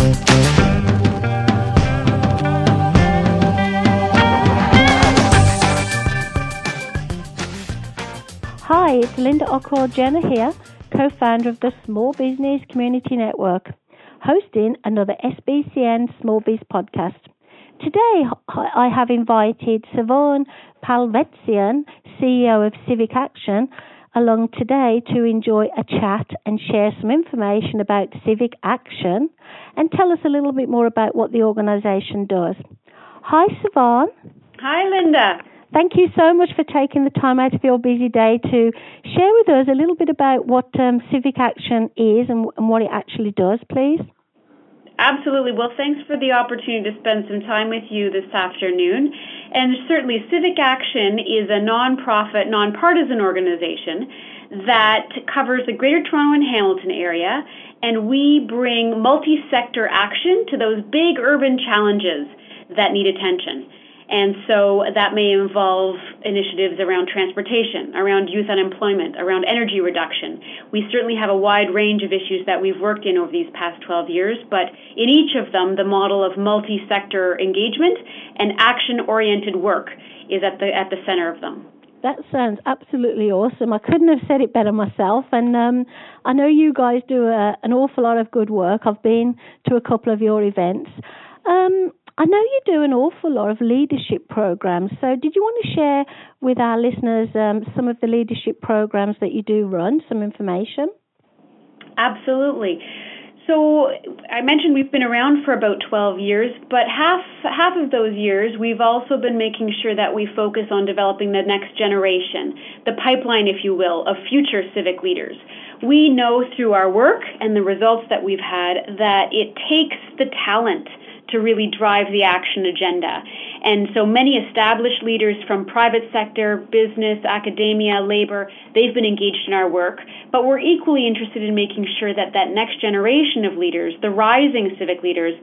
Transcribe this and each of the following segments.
Hi, it's Linda Ockrell Jenner here, co founder of the Small Business Community Network, hosting another SBCN Small Biz podcast. Today, I have invited Sevaun Palvetzian, CEO of Civic Action, along today to enjoy a chat and share some information about Civic Action and tell us a little bit more about what the organisation does. Hi, Sevaun. Hi, Linda. Thank you so much for taking the time out of your busy day to share with us a little bit about what um, Civic Action is and, and what it actually does, please. Absolutely. Well, thanks for the opportunity to spend some time with you this afternoon. And certainly, Civic Action is a nonprofit, nonpartisan organization that covers the Greater Toronto and Hamilton area, and we bring multi sector action to those big urban challenges that need attention. And so that may involve initiatives around transportation, around youth unemployment, around energy reduction. We certainly have a wide range of issues that we've worked in over these past 12 years, but in each of them, the model of multi sector engagement and action oriented work is at the, at the center of them. That sounds absolutely awesome. I couldn't have said it better myself. And um, I know you guys do a, an awful lot of good work. I've been to a couple of your events. Um, I know you do an awful lot of leadership programs. So, did you want to share with our listeners um, some of the leadership programs that you do run, some information? Absolutely. So I mentioned we've been around for about 12 years, but half half of those years we've also been making sure that we focus on developing the next generation, the pipeline if you will, of future civic leaders. We know through our work and the results that we've had that it takes the talent to really drive the action agenda. And so many established leaders from private sector, business, academia, labor, they've been engaged in our work. But we're equally interested in making sure that that next generation of leaders, the rising civic leaders,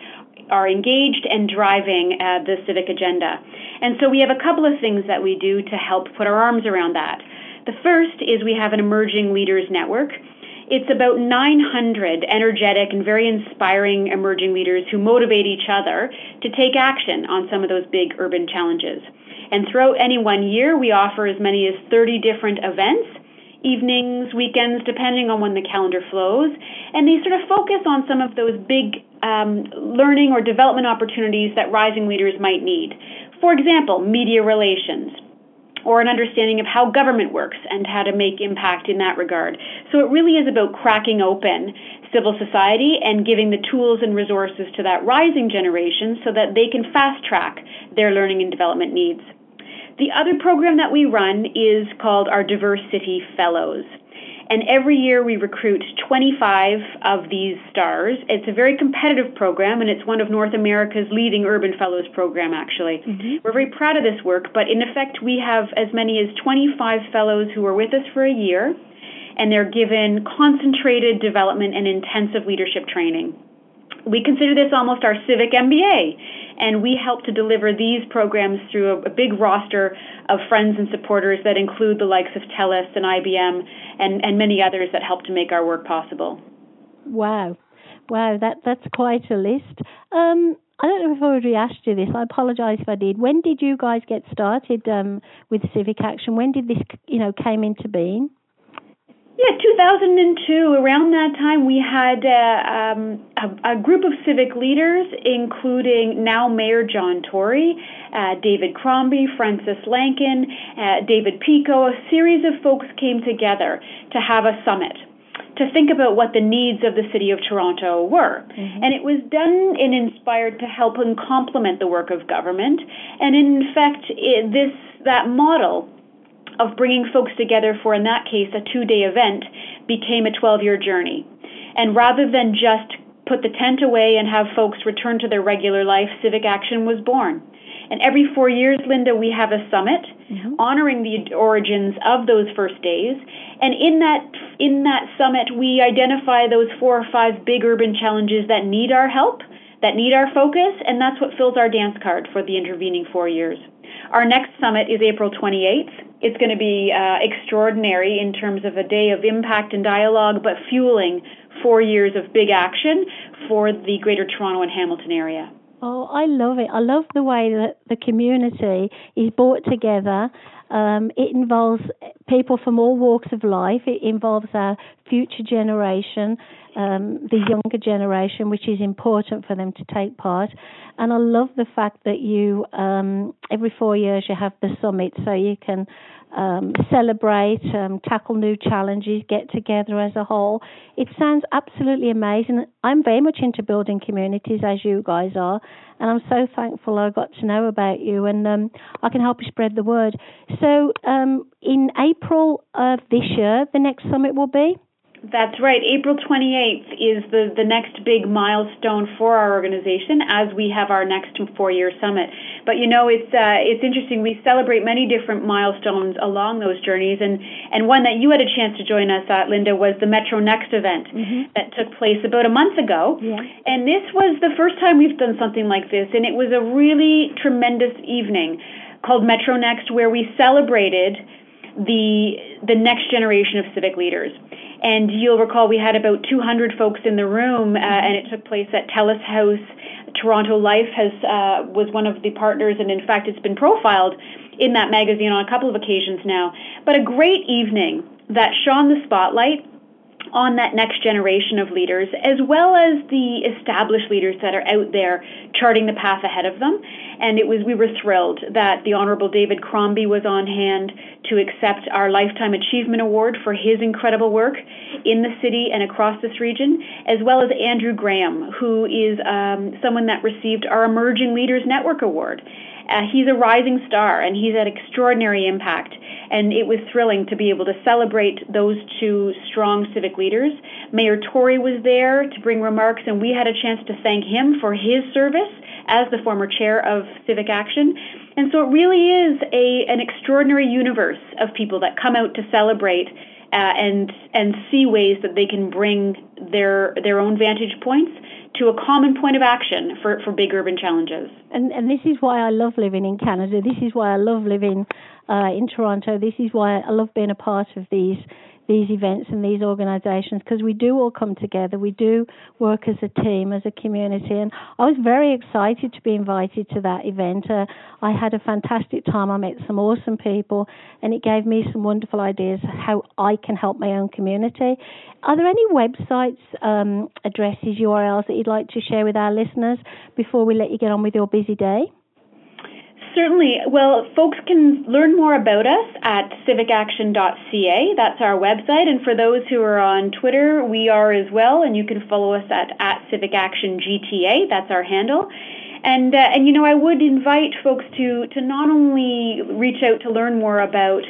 are engaged and driving uh, the civic agenda. And so we have a couple of things that we do to help put our arms around that. The first is we have an emerging leaders network. It's about 900 energetic and very inspiring emerging leaders who motivate each other to take action on some of those big urban challenges. And throughout any one year, we offer as many as 30 different events, evenings, weekends, depending on when the calendar flows. And they sort of focus on some of those big um, learning or development opportunities that rising leaders might need. For example, media relations, or an understanding of how government works and how to make impact in that regard. So it really is about cracking open civil society and giving the tools and resources to that rising generation so that they can fast track their learning and development needs. The other program that we run is called our DiverseCity Fellows. And every year we recruit 25 of these stars. It's a very competitive program, and it's one of North America's leading urban fellows program, actually. Mm-hmm. We're very proud of this work, but in effect, we have as many as 25 fellows who are with us for a year, and they're given concentrated development and intensive leadership training. We consider this almost our civic MBA and we help to deliver these programs through a, a, big roster of friends and supporters that include the likes of TELUS and IBM and, and many others that help to make our work possible. Wow. Wow, that, that's quite a list. Um, I don't know if I already asked you this. I apologise if I did. When did you guys get started um, with Civic Action? When did this, you know, came into being? Yeah, 2002. Around that time, we had uh, um, a, a, group of civic leaders, including now Mayor John Tory, uh, David Crombie, Frances Lankin, uh, David Pecaut. A series of folks came together to have a summit to think about what the needs of the city of Toronto were. Mm-hmm. And it was done and inspired to help and complement the work of government. And in fact, it, this that model of bringing folks together for, in that case, a two day event became a 12 year journey. And rather than just put the tent away, and have folks return to their regular life, Civic Action was born. And every four years, Linda, we have a summit mm-hmm. honoring the origins of those first days. And in that in that summit, we identify those four or five big urban challenges that need our help, that need our focus, and that's what fills our dance card for the intervening four years. Our next summit is April 28th. It's going to be uh, extraordinary in terms of a day of impact and dialogue, but fueling four years of big action for the Greater Toronto and Hamilton area. Oh, I love it. I love the way that the community is brought together. Um, it involves people from all walks of life. It involves our future generation, um, the younger generation, which is important for them to take part. And I love the fact that you, um, every four years, you have the summit so you can um, celebrate, um, tackle new challenges, get together as a whole. It sounds absolutely amazing. I'm very much into building communities as you guys are, and I'm so thankful I got to know about you and um, I can help you spread the word. So, um, in April of this year, the next summit will be? That's right. April 28th is the, the next big milestone for our organization as we have our next four year summit. But you know, it's uh, it's interesting. We celebrate many different milestones along those journeys, and and one that you had a chance to join us at, Linda, was the Metro Next event mm-hmm. that took place about a month ago. Yeah. And this was the first time we've done something like this, and it was a really tremendous evening called Metro Next, where we celebrated the the next generation of civic leaders. And you'll recall we had about 200 folks in the room, uh, and it took place at TELUS House. Toronto Life has uh, was one of the partners, and in fact, it's been profiled in that magazine on a couple of occasions now. But a great evening that shone the spotlight on that next generation of leaders, as well as the established leaders that are out there charting the path ahead of them. And it was we were thrilled that the Honorable David Crombie was on hand to accept our Lifetime Achievement Award for his incredible work in the city and across this region, as well as Andrew Graham, who is um, someone that received our Emerging Leaders Network Award. Uh, he's a rising star and he's had extraordinary impact. And it was thrilling to be able to celebrate those two strong civic leaders. Mayor Tory was there to bring remarks, and we had a chance to thank him for his service as the former chair of Civic Action. And so it really is a, an extraordinary universe of people that come out to celebrate uh, and and see ways that they can bring their their own vantage points to a common point of action for, for big urban challenges. And, and this is why I love living in Canada. This is why I love living uh, in Toronto. This is why I love being a part of these these events and these organizations because we do all come together. We do work as a team, as a community. And I was very excited to be invited to that event. Uh, I had a fantastic time. I met some awesome people and it gave me some wonderful ideas how I can help my own community. Are there any websites, um, addresses, URLs that you'd like to share with our listeners before we let you get on with your busy day? Certainly. Well, folks can learn more about us at civicaction.ca. That's our website. And for those who are on Twitter, we are as well. And you can follow us at, at CivicActionGTA. That's our handle. And, uh, and you know, I would invite folks to, to not only reach out to learn more about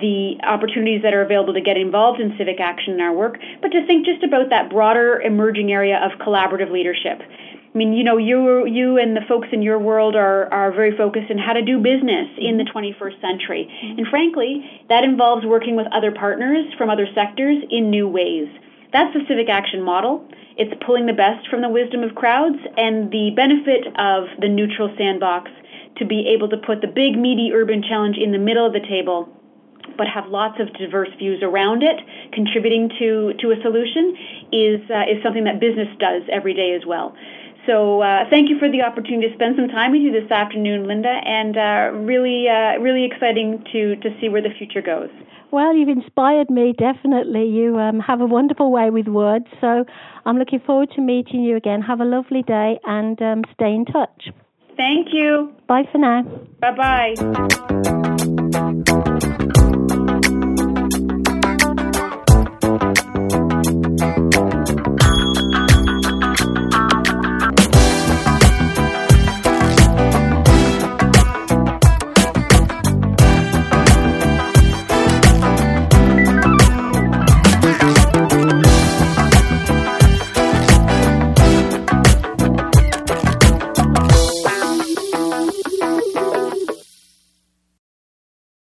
the opportunities that are available to get involved in civic action in our work, but to think just about that broader emerging area of collaborative leadership. I mean, you know, you you and the folks in your world are are very focused on how to do business in the 21st century. And frankly, that involves working with other partners from other sectors in new ways. That's the civic action model. It's pulling the best from the wisdom of crowds and the benefit of the neutral sandbox to be able to put the big meaty urban challenge in the middle of the table but have lots of diverse views around it, contributing to, to a solution, is, uh, is something that business does every day as well. So uh, thank you for the opportunity to spend some time with you this afternoon, Linda, and uh, really, uh, really exciting to, to see where the future goes. Well, you've inspired me, definitely. You um, have a wonderful way with words, so I'm looking forward to meeting you again. Have a lovely day and um, stay in touch. Thank you. Bye for now. Bye bye.